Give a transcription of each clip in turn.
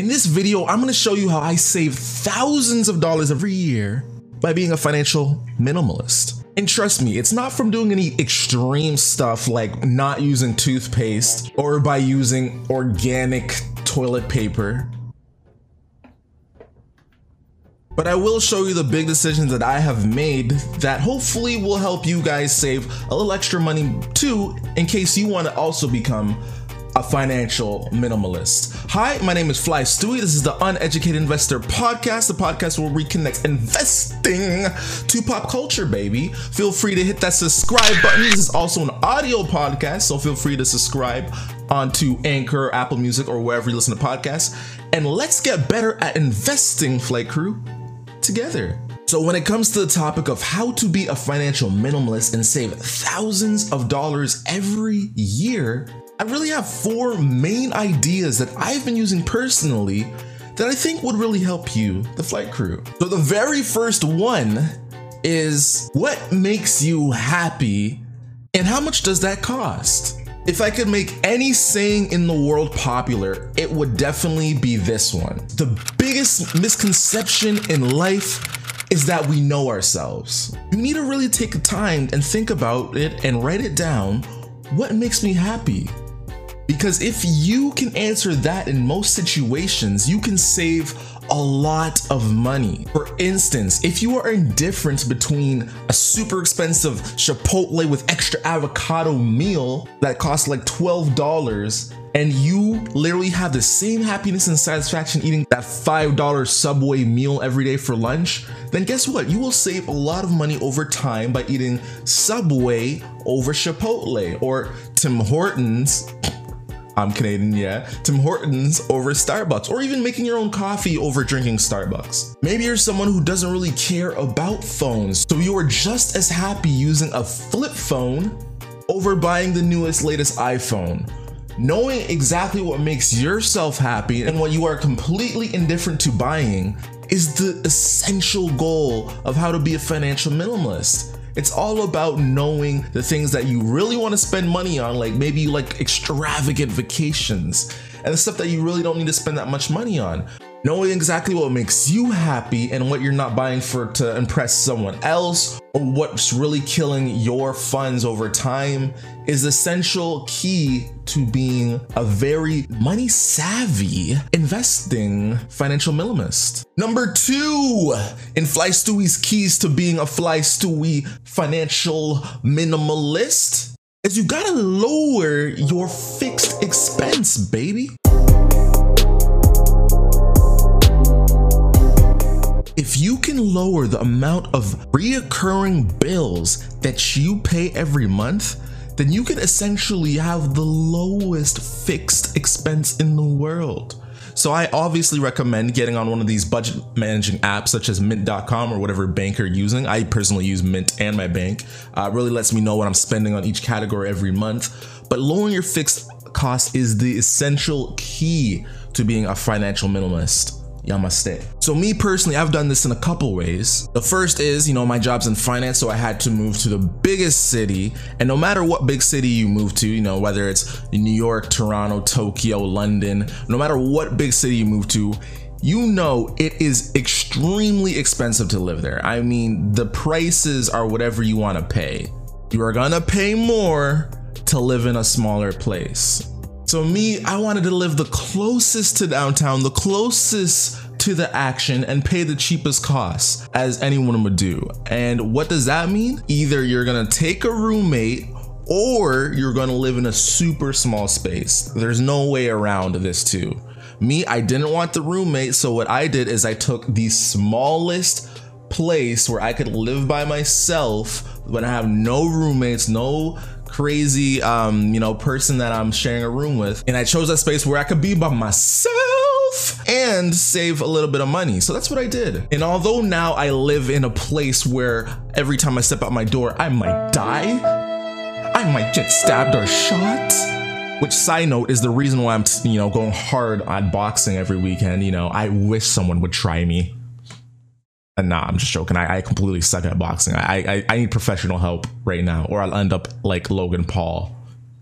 In this video, I'm gonna show you how I save thousands of dollars every year by being a financial minimalist. And trust me, it's not from doing any extreme stuff like not using toothpaste or by using organic toilet paper. But I will show you the big decisions that I have made that hopefully will help you guys save a little extra money too, in case you want to also become a financial minimalist. Hi, my name is Fly Stewie. This is the Uneducated Investor Podcast, the podcast where we connect investing to pop culture, baby. Feel free to hit that subscribe button. This is also an audio podcast, so feel free to subscribe onto Anchor, Apple Music, or wherever you listen to podcasts. And let's get better at investing, Flight Crew, together. So, when it comes to the topic of how to be a financial minimalist and save thousands of dollars every year, I really have four main ideas that I've been using personally that I think would really help you, the flight crew. So, the very first one is what makes you happy and how much does that cost? If I could make any saying in the world popular, it would definitely be this one. The biggest misconception in life is that we know ourselves. You need to really take time and think about it and write it down. What makes me happy? Because if you can answer that in most situations, you can save a lot of money. For instance, if you are indifferent between a super expensive Chipotle with extra avocado meal that costs like $12 and you literally have the same happiness and satisfaction eating that $5 Subway meal every day for lunch, then guess what? You will save a lot of money over time by eating Subway over Chipotle or Tim Hortons I'm Canadian, yeah. Tim Hortons over Starbucks, or even making your own coffee over drinking Starbucks. Maybe you're someone who doesn't really care about phones, so you are just as happy using a flip phone over buying the newest, latest iPhone. Knowing exactly what makes yourself happy and what you are completely indifferent to buying is the essential goal of how to be a financial minimalist. It's all about knowing the things that you really want to spend money on, like maybe like extravagant vacations and the stuff that you really don't need to spend that much money on. Knowing exactly what makes you happy and what you're not buying for to impress someone else what's really killing your funds over time is essential key to being a very money savvy investing financial minimalist. Number two in Fly Stewie's keys to being a Fly Stewie financial minimalist is you gotta lower your fixed expense, baby. If you can lower the amount of reoccurring bills that you pay every month, then you can essentially have the lowest fixed expense in the world. So I obviously recommend getting on one of these budget managing apps such as mint.com or whatever bank you're using. I personally use Mint and my bank. Uh, really lets me know what I'm spending on each category every month. But lowering your fixed cost is the essential key to being a financial minimalist. Namaste. So me personally, I've done this in a couple ways. The first is, you know, my job's in finance, so I had to move to the biggest city. And no matter what big city you move to, you know, whether it's New York, Toronto, Tokyo, London, no matter what big city you move to, you know it is extremely expensive to live there. I mean, the prices are whatever you want to pay. You are gonna pay more to live in a smaller place. So me, I wanted to live the closest to downtown, the closest to the action and pay the cheapest costs as anyone would do. And what does that mean? Either you're gonna take a roommate or you're gonna live in a super small space. There's no way around this too. Me, I didn't want the roommate, so what I did is I took the smallest place where I could live by myself when I have no roommates, no crazy um you know person that i'm sharing a room with. And i chose that space where i could be by myself and save a little bit of money. So that's what i did. And although now i live in a place where every time i step out my door i might die i might get stabbed or shot which side note is the reason why i'm you know going hard on boxing every weekend. You know i wish someone would try me Uh, nah, I'm just joking. I, I completely suck at boxing. I, I I need professional help right now, or I'll end up like Logan Paul.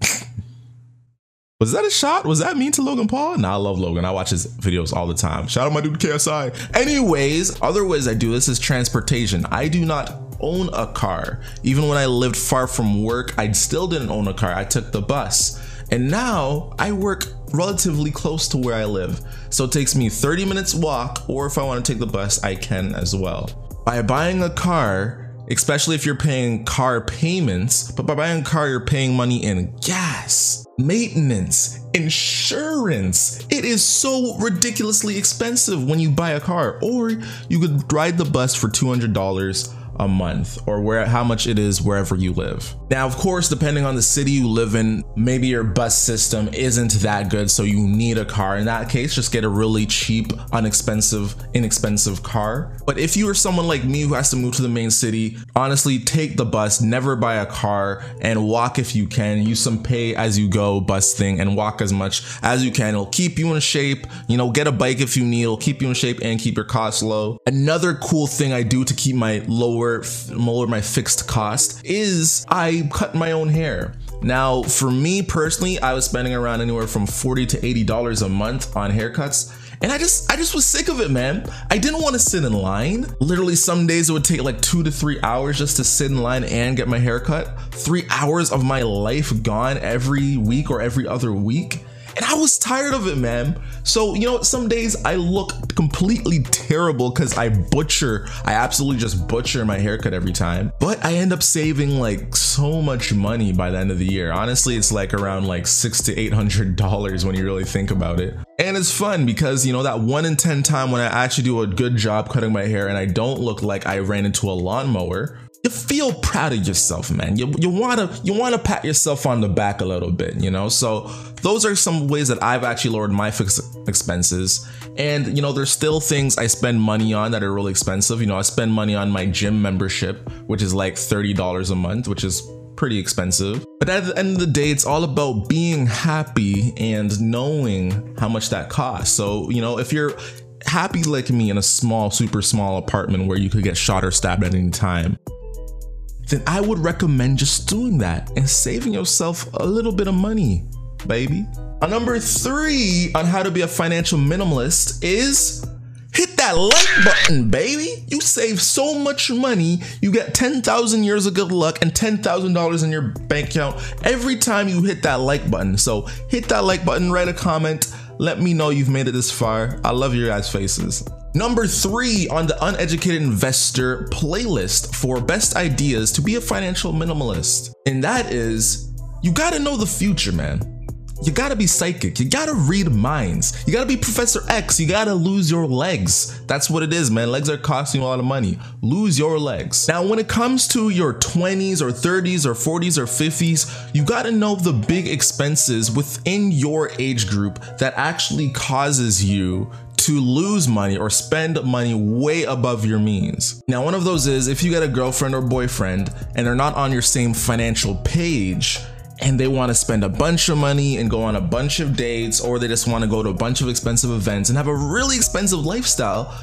Was that a shot? Was that mean to Logan Paul? Nah, I love Logan. I watch his videos all the time. Shout out my dude KSI. Anyways, other ways I do this is transportation. I do not own a car. Even when I lived far from work, I still didn't own a car. I took the bus. And now I work relatively close to where I live. So it takes me 30 minutes walk, or if I want to take the bus, I can as well. By buying a car, especially if you're paying car payments. But by buying a car, you're paying money in gas, maintenance, insurance. It is so ridiculously expensive when you buy a car, or you could ride the bus for $200 a month or where how much it is wherever you live. Now, of course, depending on the city you live in, maybe your bus system isn't that good, so you need a car. In that case, just get a really cheap, inexpensive, inexpensive car. But if you are someone like me who has to move to the main city, honestly, take the bus, never buy a car, and walk if you can. Use some pay as you go bus thing and walk as much as you can. It'll keep you in shape. You know, get a bike if you need. It'll keep you in shape and keep your costs low. Another cool thing I do to keep my lower lower my fixed cost is I cut my own hair. Now, for me personally, I was spending around anywhere from 40 to 80 dollars a month on haircuts. And I just I just was sick of it, man. I didn't want to sit in line. Literally some days it would take like 2 to 3 hours just to sit in line and get my haircut. 3 hours of my life gone every week or every other week. And I was tired of it, man. So, you know, some days I look completely terrible because I butcher, I absolutely just butcher my haircut every time. But I end up saving like so much money by the end of the year. Honestly, it's like around like six to eight hundred dollars when you really think about it. And it's fun because, you know, that one in 10 time when I actually do a good job cutting my hair and I don't look like I ran into a lawnmower, you feel proud of yourself, man. You, you wanna you wanna pat yourself on the back a little bit, you know. So those are some ways that I've actually lowered my expenses. And you know, there's still things I spend money on that are really expensive. You know, I spend money on my gym membership, which is like thirty dollars a month, which is pretty expensive. But at the end of the day, it's all about being happy and knowing how much that costs. So you know, if you're happy like me in a small, super small apartment where you could get shot or stabbed at any time, then I would recommend just doing that and saving yourself a little bit of money, baby. Number three on how to be a financial minimalist is that like button, baby. You save so much money. You get 10,000 years of good luck and $10,000 in your bank account every time you hit that like button. So hit that like button, write a comment. Let me know you've made it this far. I love your guys' faces. Number three on the Uneducated Investor playlist for best ideas to be a financial minimalist. And that is, you gotta know the future, man. You gotta be psychic. You gotta read minds. You gotta be Professor X. You gotta lose your legs. That's what it is, man. Legs are costing you a lot of money. Lose your legs. Now, when it comes to your 20s or 30s or 40s or 50s, you gotta know the big expenses within your age group that actually causes you to lose money or spend money way above your means. Now, one of those is if you get a girlfriend or boyfriend and they're not on your same financial page, and they want to spend a bunch of money and go on a bunch of dates, or they just want to go to a bunch of expensive events and have a really expensive lifestyle,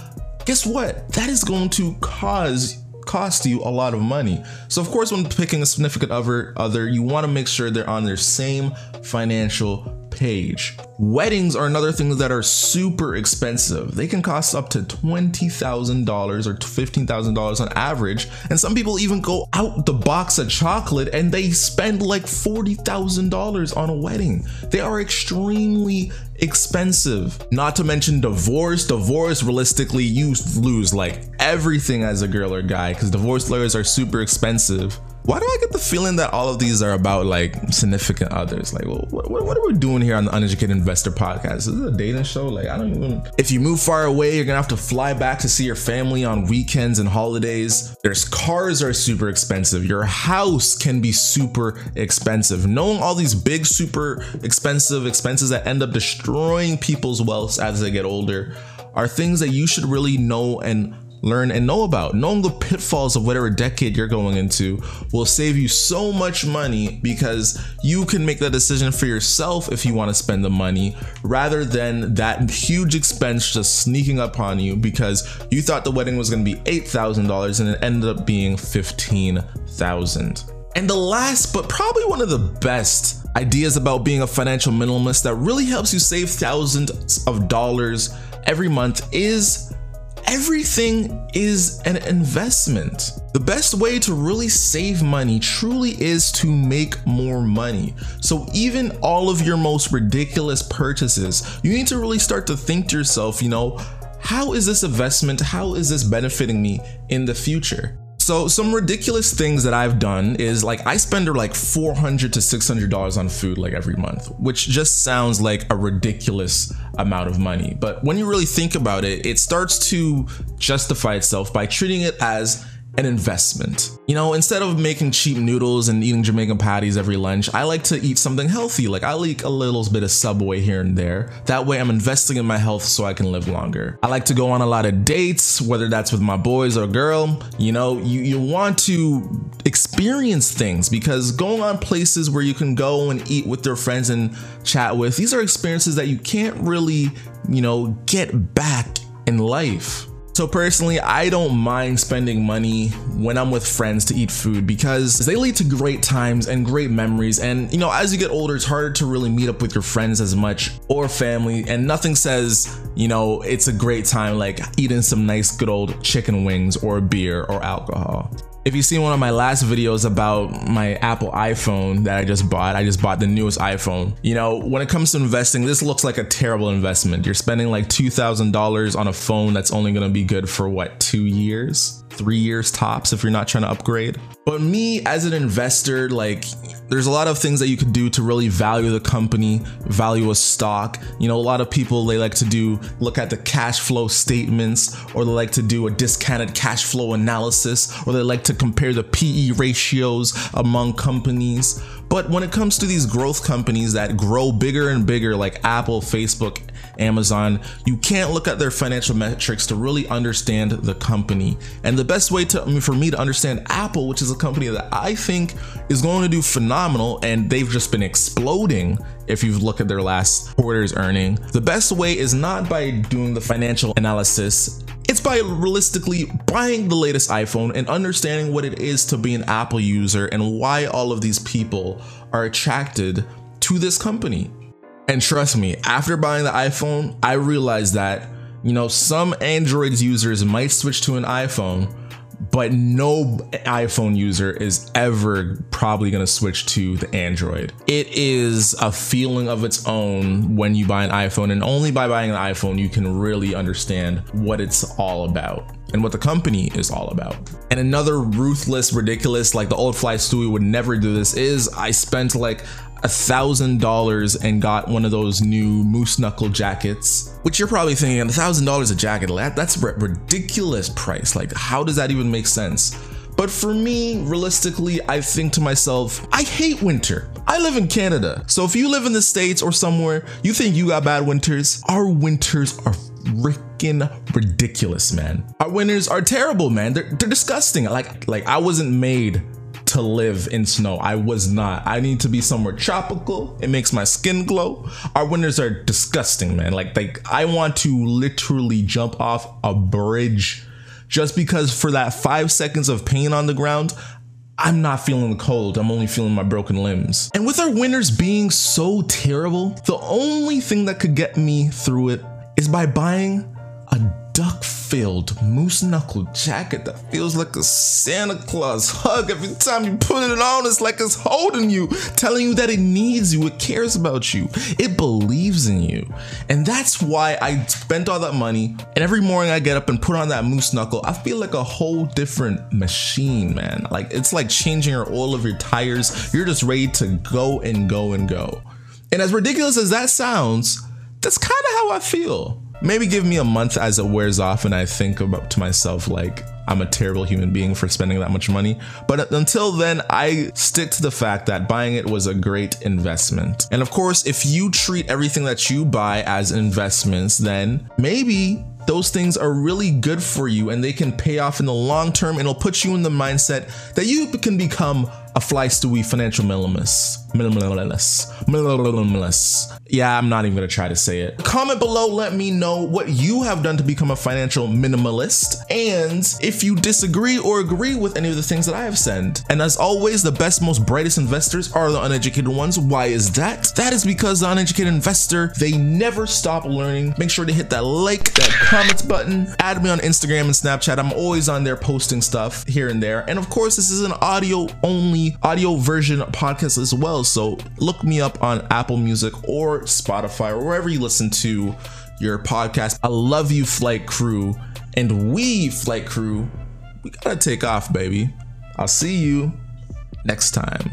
guess what? That is going to cause cost you a lot of money. So of course, when picking a significant other, other, you want to make sure they're on their same financial page. Weddings are another thing that are super expensive. They can cost up to $20,000 or $15,000 on average. And some people even go out the box of chocolate and they spend like $40,000 on a wedding. They are extremely expensive. Not to mention divorce. Divorce, realistically, you lose like everything as a girl or guy because divorce lawyers are super expensive. Why do I get the feeling that all of these are about like significant others? Like, what, what, what, are we doing here on the Uneducated Investor Podcast? Is this a dating show? Like, I don't even. If you move far away, you're gonna have to fly back to see your family on weekends and holidays. There's cars are super expensive. Your house can be super expensive. Knowing all these big, super expensive expenses that end up destroying people's wealth as they get older are things that you should really know and learn and know about. Knowing the pitfalls of whatever decade you're going into will save you so much money because you can make that decision for yourself if you want to spend the money rather than that huge expense just sneaking up on you because you thought the wedding was going to be $8,000 and it ended up being 15,000. And the last but probably one of the best ideas about being a financial minimalist that really helps you save thousands of dollars every month is everything is an investment. The best way to really save money truly is to make more money. So even all of your most ridiculous purchases, you need to really start to think to yourself, you know, how is this investment? How is this benefiting me in the future? So some ridiculous things that I've done is like I spend like 400 to 600 dollars on food like every month, which just sounds like a ridiculous amount of money. But when you really think about it, it starts to justify itself by treating it as an investment. You know, instead of making cheap noodles and eating Jamaican patties every lunch, I like to eat something healthy. Like I like a little bit of Subway here and there. That way I'm investing in my health so I can live longer. I like to go on a lot of dates, whether that's with my boys or girl. You know, you, you want to experience things because going on places where you can go and eat with your friends and chat with, these are experiences that you can't really, you know, get back in life. So personally, I don't mind spending money when I'm with friends to eat food because they lead to great times and great memories. And you know, as you get older, it's harder to really meet up with your friends as much or family. And nothing says, you know, it's a great time like eating some nice good old chicken wings or beer or alcohol. If you've seen one of my last videos about my Apple iPhone that I just bought, I just bought the newest iPhone. You know, when it comes to investing, this looks like a terrible investment. You're spending like $2,000 on a phone that's only gonna be good for what, two years? Three years tops if you're not trying to upgrade. But me as an investor, like there's a lot of things that you could do to really value the company, value a stock. You know, a lot of people they like to do look at the cash flow statements or they like to do a discounted cash flow analysis or they like to compare the PE ratios among companies. But when it comes to these growth companies that grow bigger and bigger like Apple, Facebook, Amazon, you can't look at their financial metrics to really understand the company. And the best way to I mean, for me to understand Apple, which is a company that I think is going to do phenomenal and they've just been exploding if you look at their last quarter's earning. The best way is not by doing the financial analysis it's by realistically buying the latest iPhone and understanding what it is to be an Apple user and why all of these people are attracted to this company. And trust me, after buying the iPhone, I realized that, you know, some Android users might switch to an iPhone, but no iPhone user is ever probably going to switch to the Android. It is a feeling of its own when you buy an iPhone, and only by buying an iPhone you can really understand what it's all about and what the company is all about. And another ruthless, ridiculous, like the old Fly Stewie would never do this, is I spent like a thousand dollars and got one of those new moose knuckle jackets which you're probably thinking a thousand dollars a jacket that, that's a ridiculous price like how does that even make sense but for me, realistically, I think to myself, I hate winter. I live in Canada. So if you live in the States or somewhere, you think you got bad winters, our winters are freaking ridiculous, man. Our winters are terrible, man. They're, they're disgusting. Like, like I wasn't made to live in snow. I was not. I need to be somewhere tropical. It makes my skin glow. Our winters are disgusting, man. Like, like I want to literally jump off a bridge just because for that five seconds of pain on the ground, I'm not feeling the cold. I'm only feeling my broken limbs. And with our winters being so terrible, the only thing that could get me through it is by buying a duck filled moose knuckle jacket that feels like a Santa Claus hug. Every time you put it on, it's like it's holding you, telling you that it needs you, it cares about you, it believes in you. And that's why I spent all that money. And every morning I get up and put on that moose knuckle, I feel like a whole different machine, man. Like it's like changing your oil of your tires. You're just ready to go and go and go. And as ridiculous as that sounds, that's kind of how I feel maybe give me a month as it wears off and I think about to myself like I'm a terrible human being for spending that much money. But until then, I stick to the fact that buying it was a great investment. And of course, if you treat everything that you buy as investments, then maybe those things are really good for you and they can pay off in the long term and it'll put you in the mindset that you can become a fly stewie financial minimalist. Yeah, I'm not even gonna try to say it. Comment below, let me know what you have done to become a financial minimalist and if you disagree or agree with any of the things that I have said. And as always, the best, most brightest investors are the uneducated ones. Why is that? That is because the uneducated investor, they never stop learning. Make sure to hit that like, that comments button, add me on Instagram and Snapchat. I'm always on there posting stuff here and there. And of course, this is an audio only audio version podcast as well. So look me up on Apple Music or Spotify or wherever you listen to your podcast. I love you, Flight Crew. And we, Flight Crew, we gotta take off, baby. I'll see you next time.